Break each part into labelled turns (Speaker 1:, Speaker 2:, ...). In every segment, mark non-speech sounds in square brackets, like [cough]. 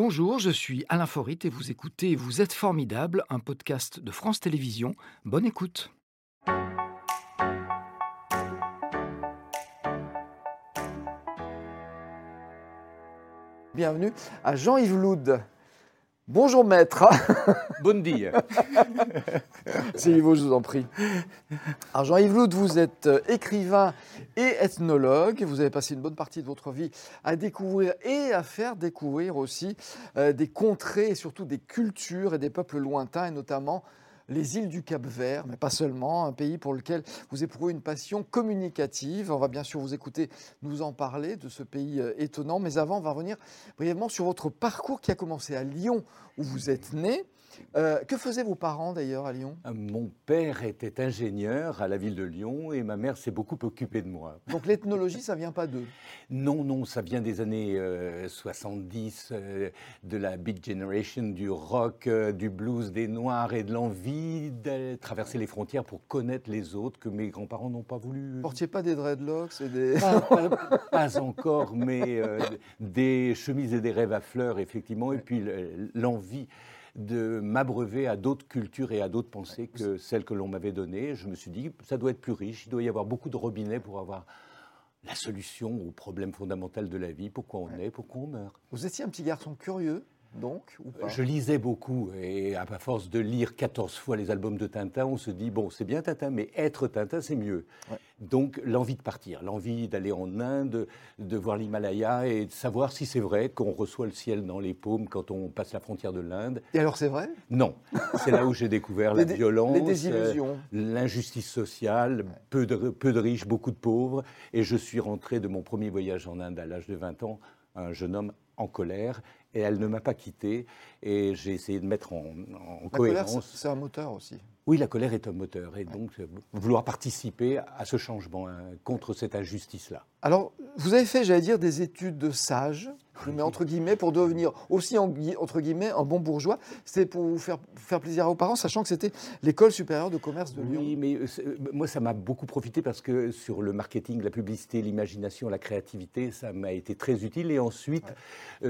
Speaker 1: Bonjour, je suis Alain Forit et vous écoutez Vous êtes formidable, un podcast de France Télévisions. Bonne écoute. Bienvenue à Jean-Yves Loud. Bonjour maître. [laughs]
Speaker 2: Bonne dia.
Speaker 1: Yves, [laughs] je vous en prie. Alors Jean-Yves Loud, vous êtes euh, écrivain et ethnologue. Vous avez passé une bonne partie de votre vie à découvrir et à faire découvrir aussi euh, des contrées et surtout des cultures et des peuples lointains et notamment les îles du Cap-Vert, mais pas seulement, un pays pour lequel vous éprouvez une passion communicative. On va bien sûr vous écouter nous en parler de ce pays euh, étonnant, mais avant, on va revenir brièvement sur votre parcours qui a commencé à Lyon, où vous êtes né. Euh, que faisaient vos parents d'ailleurs à Lyon?
Speaker 2: Euh, Mon père était ingénieur à la ville de Lyon et ma mère s'est beaucoup occupée de moi.
Speaker 1: Donc l'ethnologie, ça vient pas d'eux?
Speaker 2: Non, non, ça vient des années 70, de la Big Generation, du rock, du blues, des Noirs et de l'envie de traverser les frontières pour connaître les autres que mes grands-parents n'ont pas voulu.
Speaker 1: Vous portiez pas des dreadlocks et des...
Speaker 2: Pas, [laughs] encore, mais des chemises et des rêves à fleurs, effectivement, et puis l'envie de m'abreuver à d'autres cultures et à d'autres pensées que celles que l'on m'avait données. Je me suis dit, ça doit être plus riche, il doit y avoir beaucoup de robinets pour avoir la solution au problème fondamental de la vie, pourquoi on est, pourquoi on meurt?
Speaker 1: Vous étiez un petit garçon curieux donc ou pas
Speaker 2: Je lisais beaucoup et à force de lire 14 fois les albums de Tintin, on se dit bon, c'est bien Tintin, mais être Tintin, c'est mieux. Donc l'envie de partir, l'envie d'aller en Inde, de voir l'Himalaya et de savoir si c'est vrai qu'on reçoit le ciel dans les paumes quand on passe la frontière de l'Inde.
Speaker 1: Et alors c'est vrai?
Speaker 2: Non. C'est là où j'ai découvert la violence,
Speaker 1: les désillusions,
Speaker 2: l'injustice sociale, peu, de, peu de riches, beaucoup de pauvres. Et je suis rentré de mon premier voyage en Inde à l'âge de 20 ans, un jeune homme en colère et elle ne m'a pas quitté. Et j'ai essayé de mettre en, en cohérence.
Speaker 1: C'est un moteur aussi.
Speaker 2: Oui, la colère est un moteur, et donc euh, vouloir participer à ce changement, hein, contre cette injustice-là.
Speaker 1: Alors, vous avez fait, j'allais dire, des études de sage, mets entre guillemets, pour devenir aussi, entre guillemets, un bon bourgeois. C'était pour vous faire, faire plaisir à vos parents, sachant que c'était l'école supérieure de commerce de Lyon.
Speaker 2: Oui, mais euh, euh, moi, ça m'a beaucoup profité parce que sur le marketing, la publicité, l'imagination, la créativité, ça m'a été très utile. Et ensuite,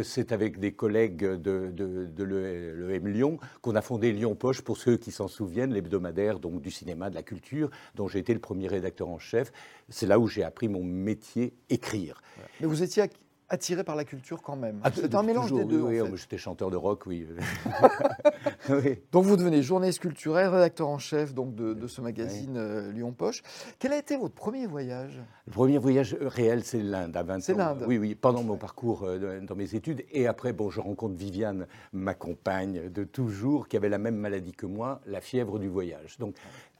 Speaker 2: c'est avec des collègues de, de, de l'EM Lyon qu'on a fondé Lyon Poche, pour ceux qui s'en souviennent, les hebdomadaire donc du cinéma, de la culture, dont j'ai été le premier rédacteur en chef. C'est là où j'ai appris mon métier, écrire.
Speaker 1: Mais vous étiez attiré par la culture quand même.
Speaker 2: Ah, C'était un mélange des deux. Oui, j'étais chanteur de rock, [laughs] oui.
Speaker 1: Donc vous devenez journaliste culturel, rédacteur en chef donc de, ce magazine euh, Lyon Poche. Quel a été votre premier voyage?
Speaker 2: Le premier voyage euh, réel, c'est l'Inde à 20 ans.
Speaker 1: C'est l'Inde.
Speaker 2: Oui, oui, pendant mon parcours euh, dans mes études. Et après, bon, je rencontre Viviane, ma compagne de toujours, qui avait la même maladie que moi, la fièvre du voyage. Donc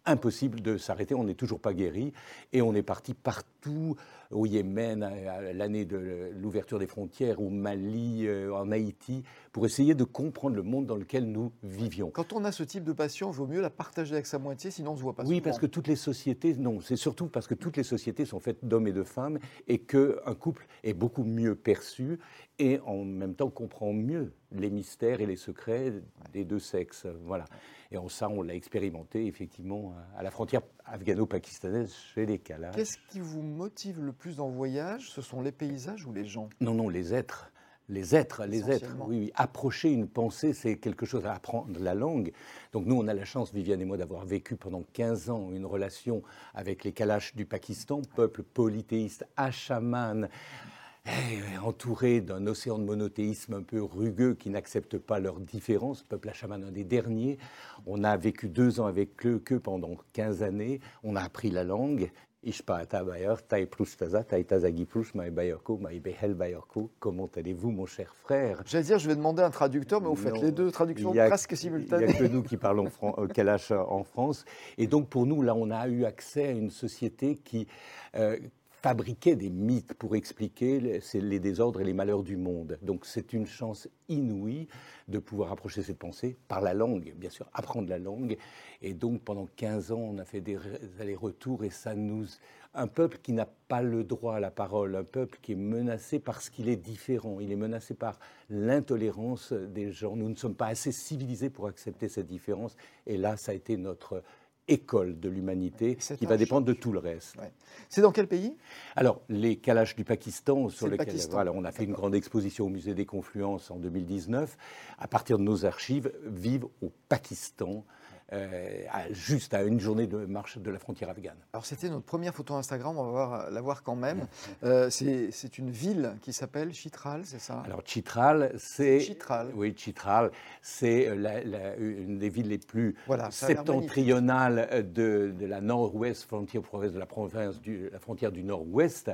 Speaker 2: impossible de s'arrêter, on n'est toujours pas guéri. Et on est parti partout, au Yémen, à l'année de l'ouverture des frontières, au Mali, euh, en Haïti, pour essayer de comprendre le monde dans lequel nous vivions.
Speaker 1: Quand on a ce type de passion, il vaut mieux la partager avec sa moitié, sinon on ne se voit pas.
Speaker 2: Oui, parce que toutes les sociétés, non, c'est surtout parce que toutes les sociétés sont faites d'hommes et de femmes et qu'un couple est beaucoup mieux perçu et en même temps comprend mieux les mystères et les secrets des deux sexes. Voilà. Et en ça, on l'a expérimenté effectivement à la frontière afghano-pakistanaise chez les Kalas.
Speaker 1: Qu'est-ce qui vous motive le plus le voyage? Ce sont les paysages ou les gens?
Speaker 2: Non, non, les êtres. Les êtres, les êtres. Oui, oui. Approcher une pensée, c'est quelque chose à apprendre la langue. Donc nous, on a la chance, Viviane et moi, d'avoir vécu pendant 15 ans une relation avec les Kalash du Pakistan, peuple polythéiste, achaman, eh, entouré d'un océan de monothéisme un peu rugueux qui n'accepte pas leurs différences, peuple Achaman, un des derniers. On a vécu deux ans avec eux, que pendant 15 années. On a appris la langue. Comment allez-vous, mon cher frère?
Speaker 1: J'allais dire, je vais demander un traducteur, mais vous faites les deux traductions presque simultanées.
Speaker 2: Il n'y a que nous qui parlons Kalash en France. Et donc, pour nous, là, on a eu accès à une société qui, euh, fabriquer des mythes pour expliquer les, désordres et les malheurs du monde. Donc c'est une chance inouïe de pouvoir approcher cette pensée par la langue, bien sûr, apprendre la langue. Et donc pendant 15 ans, on a fait des allers-retours et ça nous... Un peuple qui n'a pas le droit à la parole, un peuple qui est menacé parce qu'il est différent, il est menacé par l'intolérance des gens. Nous ne sommes pas assez civilisés pour accepter cette différence. Et là, ça a été notre école de l'humanité qui va dépendre de tout le reste.
Speaker 1: C'est dans quel pays?
Speaker 2: Alors, les Kalash du Pakistan, sur lesquels voilà, on a fait une grande exposition au musée des Confluences en 2019, à partir de nos archives, vivent au Pakistan. Euh, juste à une journée de marche de la frontière afghane.
Speaker 1: Alors c'était notre première photo Instagram, on va la voir quand même. [laughs] Euh, c'est une ville qui s'appelle Chitral, c'est ça?
Speaker 2: Alors Chitral, c'est...
Speaker 1: Chitral.
Speaker 2: Oui, Chitral, c'est une des villes les plus septentrionales de, la nord-ouest, frontière de la province du, la frontière du nord-ouest.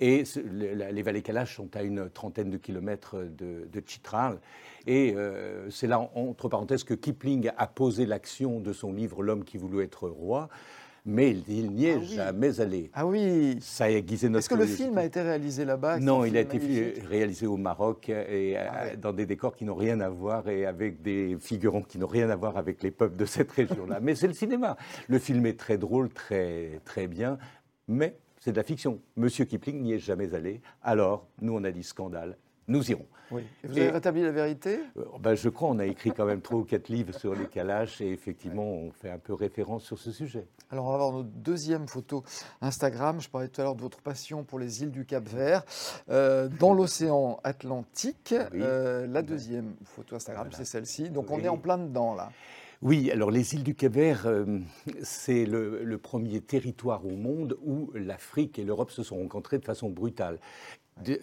Speaker 2: Et les vallées Kalash sont à une trentaine de kilomètres de, de Chitral. Et euh, c'est là, entre parenthèses, que Kipling a posé l'action de son livre L'homme qui voulut être roi. Mais il n'y est ah jamais allé.
Speaker 1: Ah oui.
Speaker 2: Ça a aiguisé notre.
Speaker 1: Est-ce que le film a été réalisé là-bas?
Speaker 2: Non, il a été réalisé au Maroc et euh, ah dans des décors qui n'ont rien à voir et avec des figurants qui n'ont rien à voir avec les peuples de cette région-là. mais c'est le cinéma. Le film est très drôle, très très bien, mais c'est de la fiction. Monsieur Kipling n'y est jamais allé. Alors, nous, on a dit scandale nous irons.
Speaker 1: Oui. vous avez rétabli la vérité?
Speaker 2: Euh, ben, Je crois on a écrit quand même trois ou quatre livres sur les calaches et effectivement on fait un peu référence sur ce sujet.
Speaker 1: Alors on va voir notre deuxième photo Instagram. Je parlais tout à l'heure de votre passion pour les îles du Cap Vert. Euh, dans l'océan Atlantique, euh, la deuxième photo Instagram, c'est celle-ci. Donc on est en plein dedans là.
Speaker 2: Oui, alors les îles du Cap-Vert, c'est le, le, premier territoire au monde où l'Afrique et l'Europe se sont rencontrées de façon brutale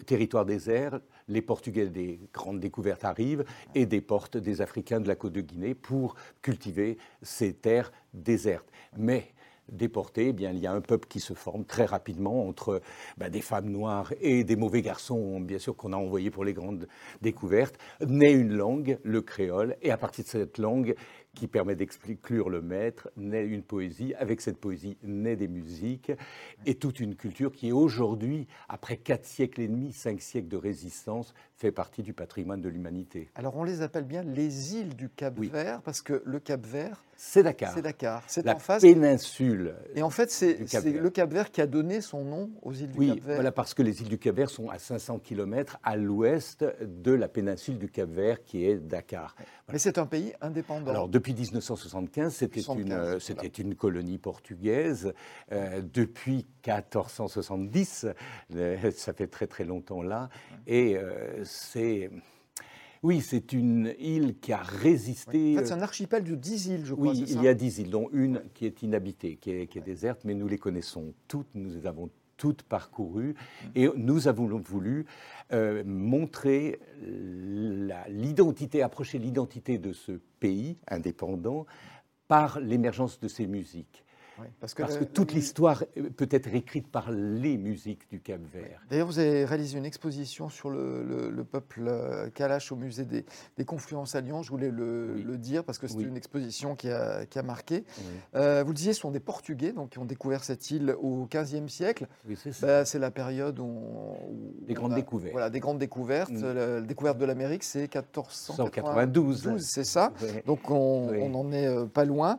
Speaker 2: territoire désert, les Portugais des grandes découvertes arrivent et déportent des Africains de la côte de Guinée pour cultiver ces terres désertes. Mais déportés, eh bien, il y a un peuple qui se forme très rapidement entre ben, des femmes noires et des mauvais garçons, bien sûr, qu'on a envoyés pour les grandes découvertes. Naît une langue, le créole, et à partir de cette langue, qui permet d'exclure le maître, naît une poésie. Avec cette poésie, naît des musiques et toute une culture qui, aujourd'hui, après quatre siècles et demi, cinq siècles de résistance, fait partie du patrimoine de l'humanité.
Speaker 1: Alors on les appelle bien les îles du Cap-Vert parce que le Cap-Vert,
Speaker 2: c'est Dakar.
Speaker 1: C'est Dakar. C'est
Speaker 2: la en face. péninsule.
Speaker 1: Et en fait, c'est le Cap-Vert qui a donné son nom aux îles du Cap-Vert.
Speaker 2: Oui, voilà, parce que les îles du Cap-Vert sont à 500 km à l'ouest de la péninsule du Cap-Vert qui est Dakar.
Speaker 1: Mais c'est un pays indépendant.
Speaker 2: Alors depuis 1975, c'était une, c'était une colonie portugaise. Euh, depuis 1470, euh, ça fait très très longtemps là, et euh, c'est oui, c'est une île qui a résisté.
Speaker 1: En fait, c'est un archipel de 10 îles, je crois.
Speaker 2: Oui, il y a 10 îles, dont une qui est inhabitée, qui est, déserte, mais nous les connaissons toutes, nous les avons toutes parcourues, et nous avons voulu euh, montrer l'identité, approcher l'identité de ce pays indépendant par l'émergence de ses musiques parce que, toute l'histoire peut être écrite par les musiques du Cap Vert.
Speaker 1: D'ailleurs, vous avez réalisé une exposition sur le, peuple euh, Kalash au musée des, Confluences à Lyon. Je voulais le, dire parce que c'est une exposition qui a, marqué. Euh, vous le disiez, ce sont des Portugais donc, qui ont découvert cette île au XVe siècle. Bah, c'est la période où.
Speaker 2: des grandes découvertes.
Speaker 1: Voilà, des grandes découvertes. Mm. La, découverte de l'Amérique, c'est
Speaker 2: 1492.
Speaker 1: C'est ça. Donc on n'en est euh, pas loin.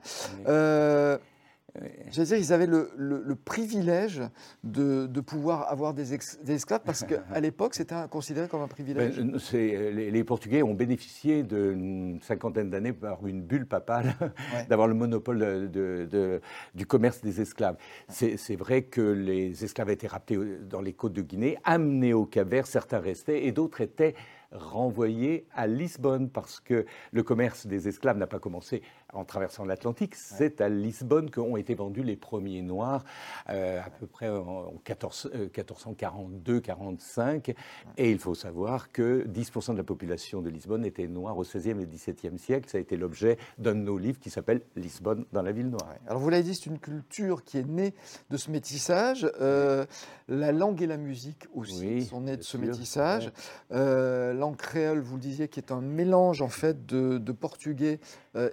Speaker 1: Veux dire, ils avaient le, privilège de, pouvoir avoir des, esclaves parce qu'à l'époque, c'était considéré comme un privilège.
Speaker 2: Ben, les, les, Portugais ont bénéficié d'une cinquantaine d'années par une bulle papale [laughs] d'avoir le monopole de, du commerce des esclaves. C'est vrai que les esclaves étaient raptés dans les côtes de Guinée, amenés au Cap-Vert, certains restaient et d'autres étaient renvoyés à Lisbonne parce que le commerce des esclaves n'a pas commencé en traversant l'Atlantique. C'est à Lisbonne qu'ont été vendus les premiers Noirs, euh, à peu près en 1442-45. Euh, et il faut savoir que 10% de la population de Lisbonne était noire au XVIe et XVIIe siècle. Ça a été l'objet d'un de nos livres qui s'appelle Lisbonne dans la ville noire.
Speaker 1: Alors vous l'avez dit, c'est une culture qui est née de ce métissage. Euh, la langue et la musique aussi sont nées de ce métissage. langue créole, vous le disiez, qui est un mélange en fait de, de portugais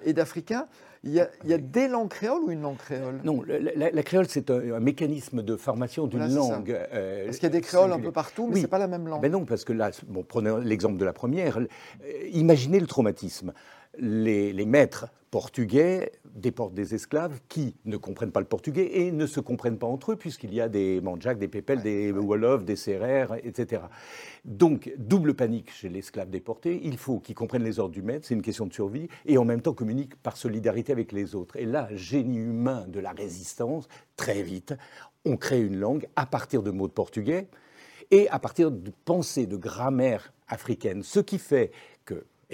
Speaker 1: et d'africain il y, a, des langues créoles ou une langue créole?
Speaker 2: Non, la, créole, c'est un, mécanisme de formation d'une langue.
Speaker 1: Euh, parce qu'il y a des créoles un peu partout, mais ce n'est pas la même langue.
Speaker 2: Mais non, parce que là, bon, prenez l'exemple de la première. Euh, imaginez le traumatisme. Les, les maîtres portugais déportent des esclaves qui ne comprennent pas le portugais et ne se comprennent pas entre eux, puisqu'il y a des Manjaks, des Pépels, des Wolofs, des Serrères, etc. Donc, double panique chez l'esclave déporté. Il faut qu'il comprenne les ordres du maître, c'est une question de survie, et en même temps communique par solidarité avec les autres. Et là, génie humain de la résistance, très vite, on crée une langue à partir de mots de portugais et à partir de pensées, de grammaire africaine. Ce qui fait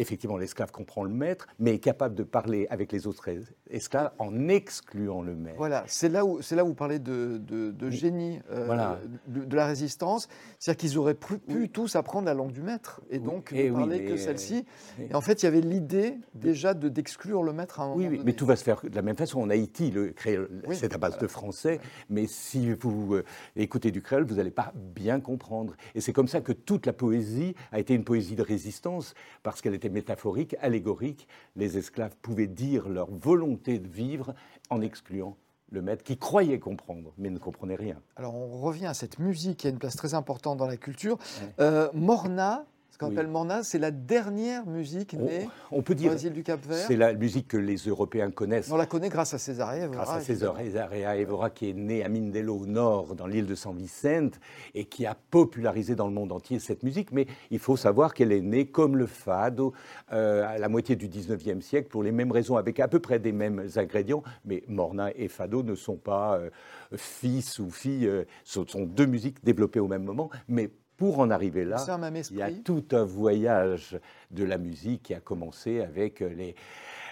Speaker 2: effectivement, l'esclave comprend le maître, mais est capable de parler avec les autres esclaves en excluant le maître.
Speaker 1: Voilà, c'est là où, c'est là où vous parlez de, de, génie euh, de, la résistance. C'est-à-dire qu'ils auraient pu, tous apprendre la langue du maître. Et donc ne parler que celle-ci. Et en fait, il y avait l'idée déjà de, d'exclure le maître à un moment
Speaker 2: oui,
Speaker 1: oui,
Speaker 2: mais tout va se faire de la même façon. En Haïti, le créole, c'est à base de français, mais si vous euh, écoutez du créole, vous n'allez pas bien comprendre. Et c'est comme ça que toute la poésie a été une poésie de résistance, parce qu'elle était métaphorique, allégorique. Les esclaves pouvaient dire leur volonté de vivre en excluant le maître qui croyait comprendre, mais ne comprenait rien.
Speaker 1: Alors on revient à cette musique qui a une place très importante dans la culture. Euh, Morna, qu'on appelle Morna, c'est la dernière musique née
Speaker 2: on, peut dire,
Speaker 1: du Cap-Vert.
Speaker 2: C'est la musique que les Européens connaissent.
Speaker 1: On la connaît grâce à Césaria
Speaker 2: Evora. Grâce à Césaria Evora, qui est né à Mindelo, au nord, dans l'île de San Vicente, et qui a popularisé dans le monde entier cette musique. Mais il faut savoir qu'elle est née comme le fado euh, à la moitié du 19e siècle, pour les mêmes raisons, avec à peu près des mêmes ingrédients. Mais Morna et fado ne sont pas euh, fils ou filles, euh, ce sont deux musiques développées au même moment, mais pour en arriver là, il y a tout un voyage de la musique qui a commencé avec les,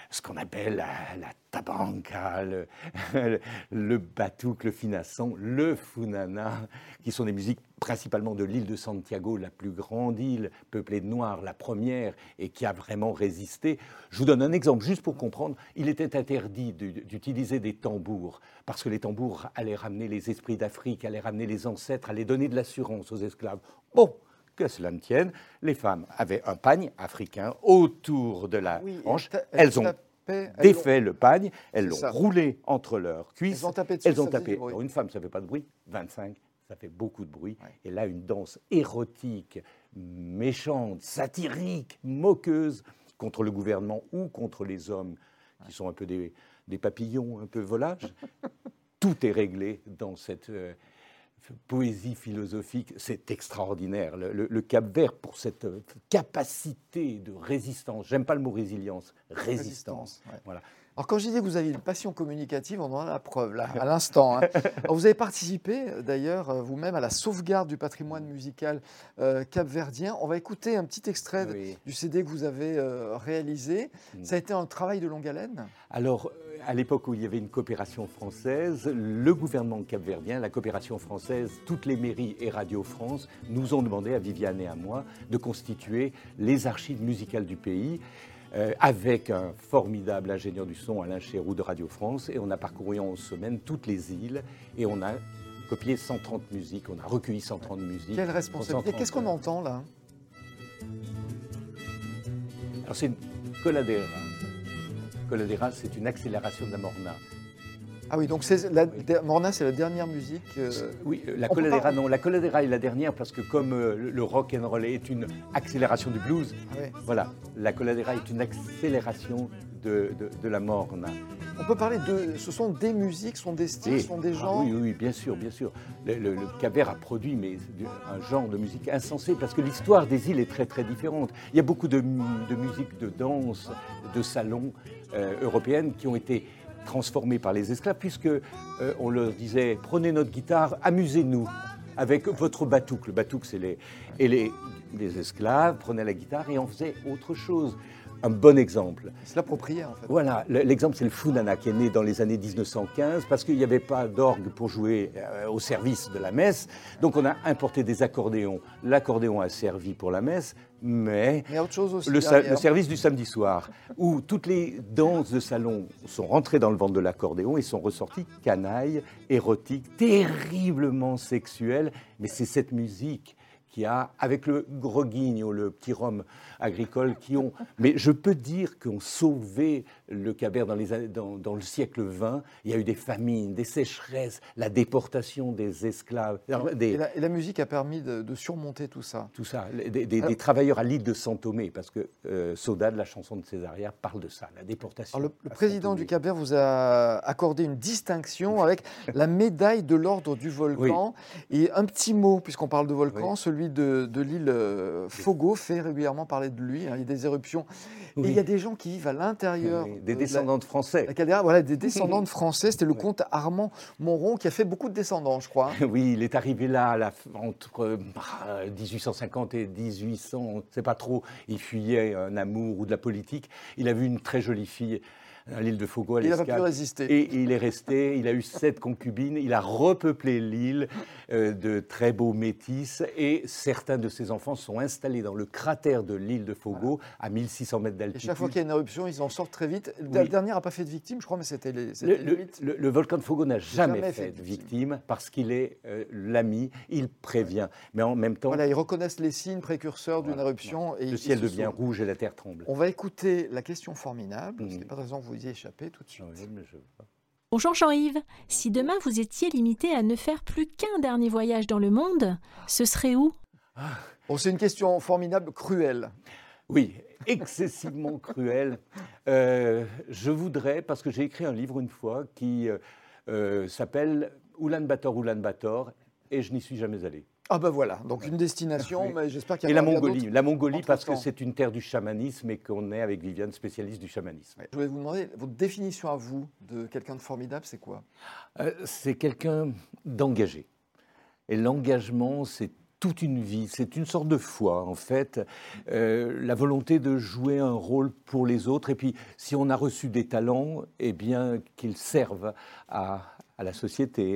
Speaker 2: ce qu'on appelle la, tabanca, le, [laughs] le, batouk, le finasson, le funana, qui sont des musiques principalement de l'île de Santiago, la plus grande île peuplée de Noirs, la première, et qui a vraiment résisté. Je vous donne un exemple juste pour comprendre. Il était interdit d'utiliser des tambours, parce que les tambours allaient ramener les esprits d'Afrique, allaient ramener les ancêtres, allaient donner de l'assurance aux esclaves. Bon, que cela ne tienne, les femmes avaient un pagne africain autour de la hanche. Elles ont défait le pagne, elles l'ont roulé entre leurs cuisses. Elles ont tapé. Pour une femme, ça ne fait pas de bruit. 25, ça fait beaucoup de bruit. Et là, une danse érotique, méchante, satirique, moqueuse contre le gouvernement ou contre les hommes qui sont un peu des, papillons, un peu volages. [laughs] Tout est réglé dans cette euh, poésie philosophique. C'est extraordinaire. Le, Cap Vert, pour cette euh, capacité de résistance, j'aime pas le mot résilience, résistance.
Speaker 1: voilà. Alors quand je dis que vous avez une passion communicative, on en a la preuve là, à l'instant. Hein. [laughs] vous avez participé d'ailleurs euh, vous-même à la sauvegarde du patrimoine musical euh, capverdien. On va écouter un petit extrait du CD que vous avez euh, réalisé. Mm. Ça a été un travail de longue haleine?
Speaker 2: Alors, à l'époque où il y avait une coopération française, le gouvernement capverdien, la coopération française, toutes les mairies et Radio France nous ont demandé, à Viviane et à moi, de constituer les archives musicales du pays. Euh, avec un formidable ingénieur du son, Alain Chéroux de Radio France, et on a parcouru en semaine toutes les îles, et on a copié 130 musiques, on a recueilli 130 musiques.
Speaker 1: Quelle responsabilité Qu'est-ce qu'on entend là?
Speaker 2: Alors c'est une coladera. Coladera, c'est une accélération de la morna.
Speaker 1: Ah oui, donc la, Morna, c'est la dernière musique.
Speaker 2: Euh, oui, la Coladera, non. La Coladera est la dernière parce que comme euh, le rock and roll est une accélération du blues, ah voilà, la Coladera est une accélération de, de, la Morna.
Speaker 1: On peut parler de. Ce sont des musiques, ce sont des styles, ce sont des ah genres.
Speaker 2: oui, oui, bien sûr, bien sûr. Le, le, a produit mais, un genre de musique insensé parce que l'histoire des îles est très, très différente. Il y a beaucoup de, de musique de danse, de salons euh, européennes qui ont été transformés par les esclaves, puisque euh, on leur disait prenez notre guitare, amusez-nous avec votre batouk. Le batouk, c'est les et les, les esclaves prenaient la guitare et en faisaient autre chose un bon exemple.
Speaker 1: C'est l'approprié en fait.
Speaker 2: Voilà, l'exemple c'est le funana qui est né dans les années 1915 parce qu'il n'y avait pas d'orgue pour jouer euh, au service de la messe. Donc on a importé des accordéons. L'accordéon a servi pour la messe, mais,
Speaker 1: autre chose aussi
Speaker 2: le, service du samedi soir où toutes les danses de salon sont rentrées dans le ventre de l'accordéon et sont ressorties canailles, érotiques, terriblement sexuelles. Mais c'est cette musique qui a, avec le Groguigne, le petit rhum agricole, qui ont. Mais je peux dire qu'on sauvé le Cabert dans, les, dans, dans, le siècle XX. Il y a eu des famines, des sécheresses, la déportation des esclaves.
Speaker 1: Des... Et, la, et, la, musique a permis de, de surmonter tout ça.
Speaker 2: Tout ça. Des, des, Alors, des travailleurs à l'île de Saint-Thomé, parce que euh, Soda, de la chanson de Césaria, parle de ça, la déportation.
Speaker 1: Alors, le, le président du Cabert vous a accordé une distinction avec la médaille de l'ordre du volcan. Oui. Et un petit mot, puisqu'on parle de volcan, oui. celui de, de l'île euh, Fogo fait régulièrement parler de lui. Hein, il y a des éruptions. Oui. Et il y a des gens qui vivent à l'intérieur.
Speaker 2: Des descendants de Français.
Speaker 1: La voilà, des [laughs] descendants de Français. C'était le comte Armand Monron qui a fait beaucoup de descendants, je crois. [laughs]
Speaker 2: Oui, il est arrivé là la, entre 1850 et 1800, on ne sait pas trop. Il fuyait un amour ou de la politique. Il a vu une très jolie fille à l'île de Fogo à
Speaker 1: Il n'a pas pu résister.
Speaker 2: Et il est resté, il a eu sept concubines, il a repeuplé l'île euh, de très beaux métis et certains de ses enfants sont installés dans le cratère de l'île de Fogo voilà. à 1600 mètres d'altitude.
Speaker 1: Et chaque fois qu'il y a une éruption, ils en sortent très vite. Oui. La dernière n'a pas fait de victime, je crois, mais c'était les,
Speaker 2: le, le, le, le, volcan de Fogo n'a jamais, jamais, fait de victime, victime parce qu'il est euh, l'ami, il prévient. Mais en même temps...
Speaker 1: Voilà, ils reconnaissent les signes précurseurs d'une
Speaker 2: éruption. Et le ciel devient rouge et la terre tremble.
Speaker 1: On va écouter la question formidable, mmh. ce n'est pas de raison que vous y échappez tout de suite. Oui, je...
Speaker 3: Bonjour Jean-Yves. Si demain vous étiez limité à ne faire plus qu'un dernier voyage dans le monde, ce serait où?
Speaker 1: Bon, C'est une question formidable, cruelle.
Speaker 2: Oui, excessivement [laughs] cruelle. Euh, je voudrais, parce que j'ai écrit un livre une fois qui euh, s'appelle Oulan Bator, Oulan Bator, et je n'y suis jamais allé.
Speaker 1: Ah ben voilà, donc une destination, oui. mais j'espère qu'il y a
Speaker 2: Et la Mongolie, la Mongolie parce que c'est une terre du chamanisme et qu'on est avec Viviane spécialiste du chamanisme.
Speaker 1: Je voulais vous demander, votre définition à vous de quelqu'un de formidable, c'est quoi?
Speaker 2: Euh, C'est quelqu'un d'engagé. Et l'engagement, c'est toute une vie, c'est une sorte de foi en fait, euh, la volonté de jouer un rôle pour les autres et puis si on a reçu des talents, eh bien qu'ils servent à, à la société.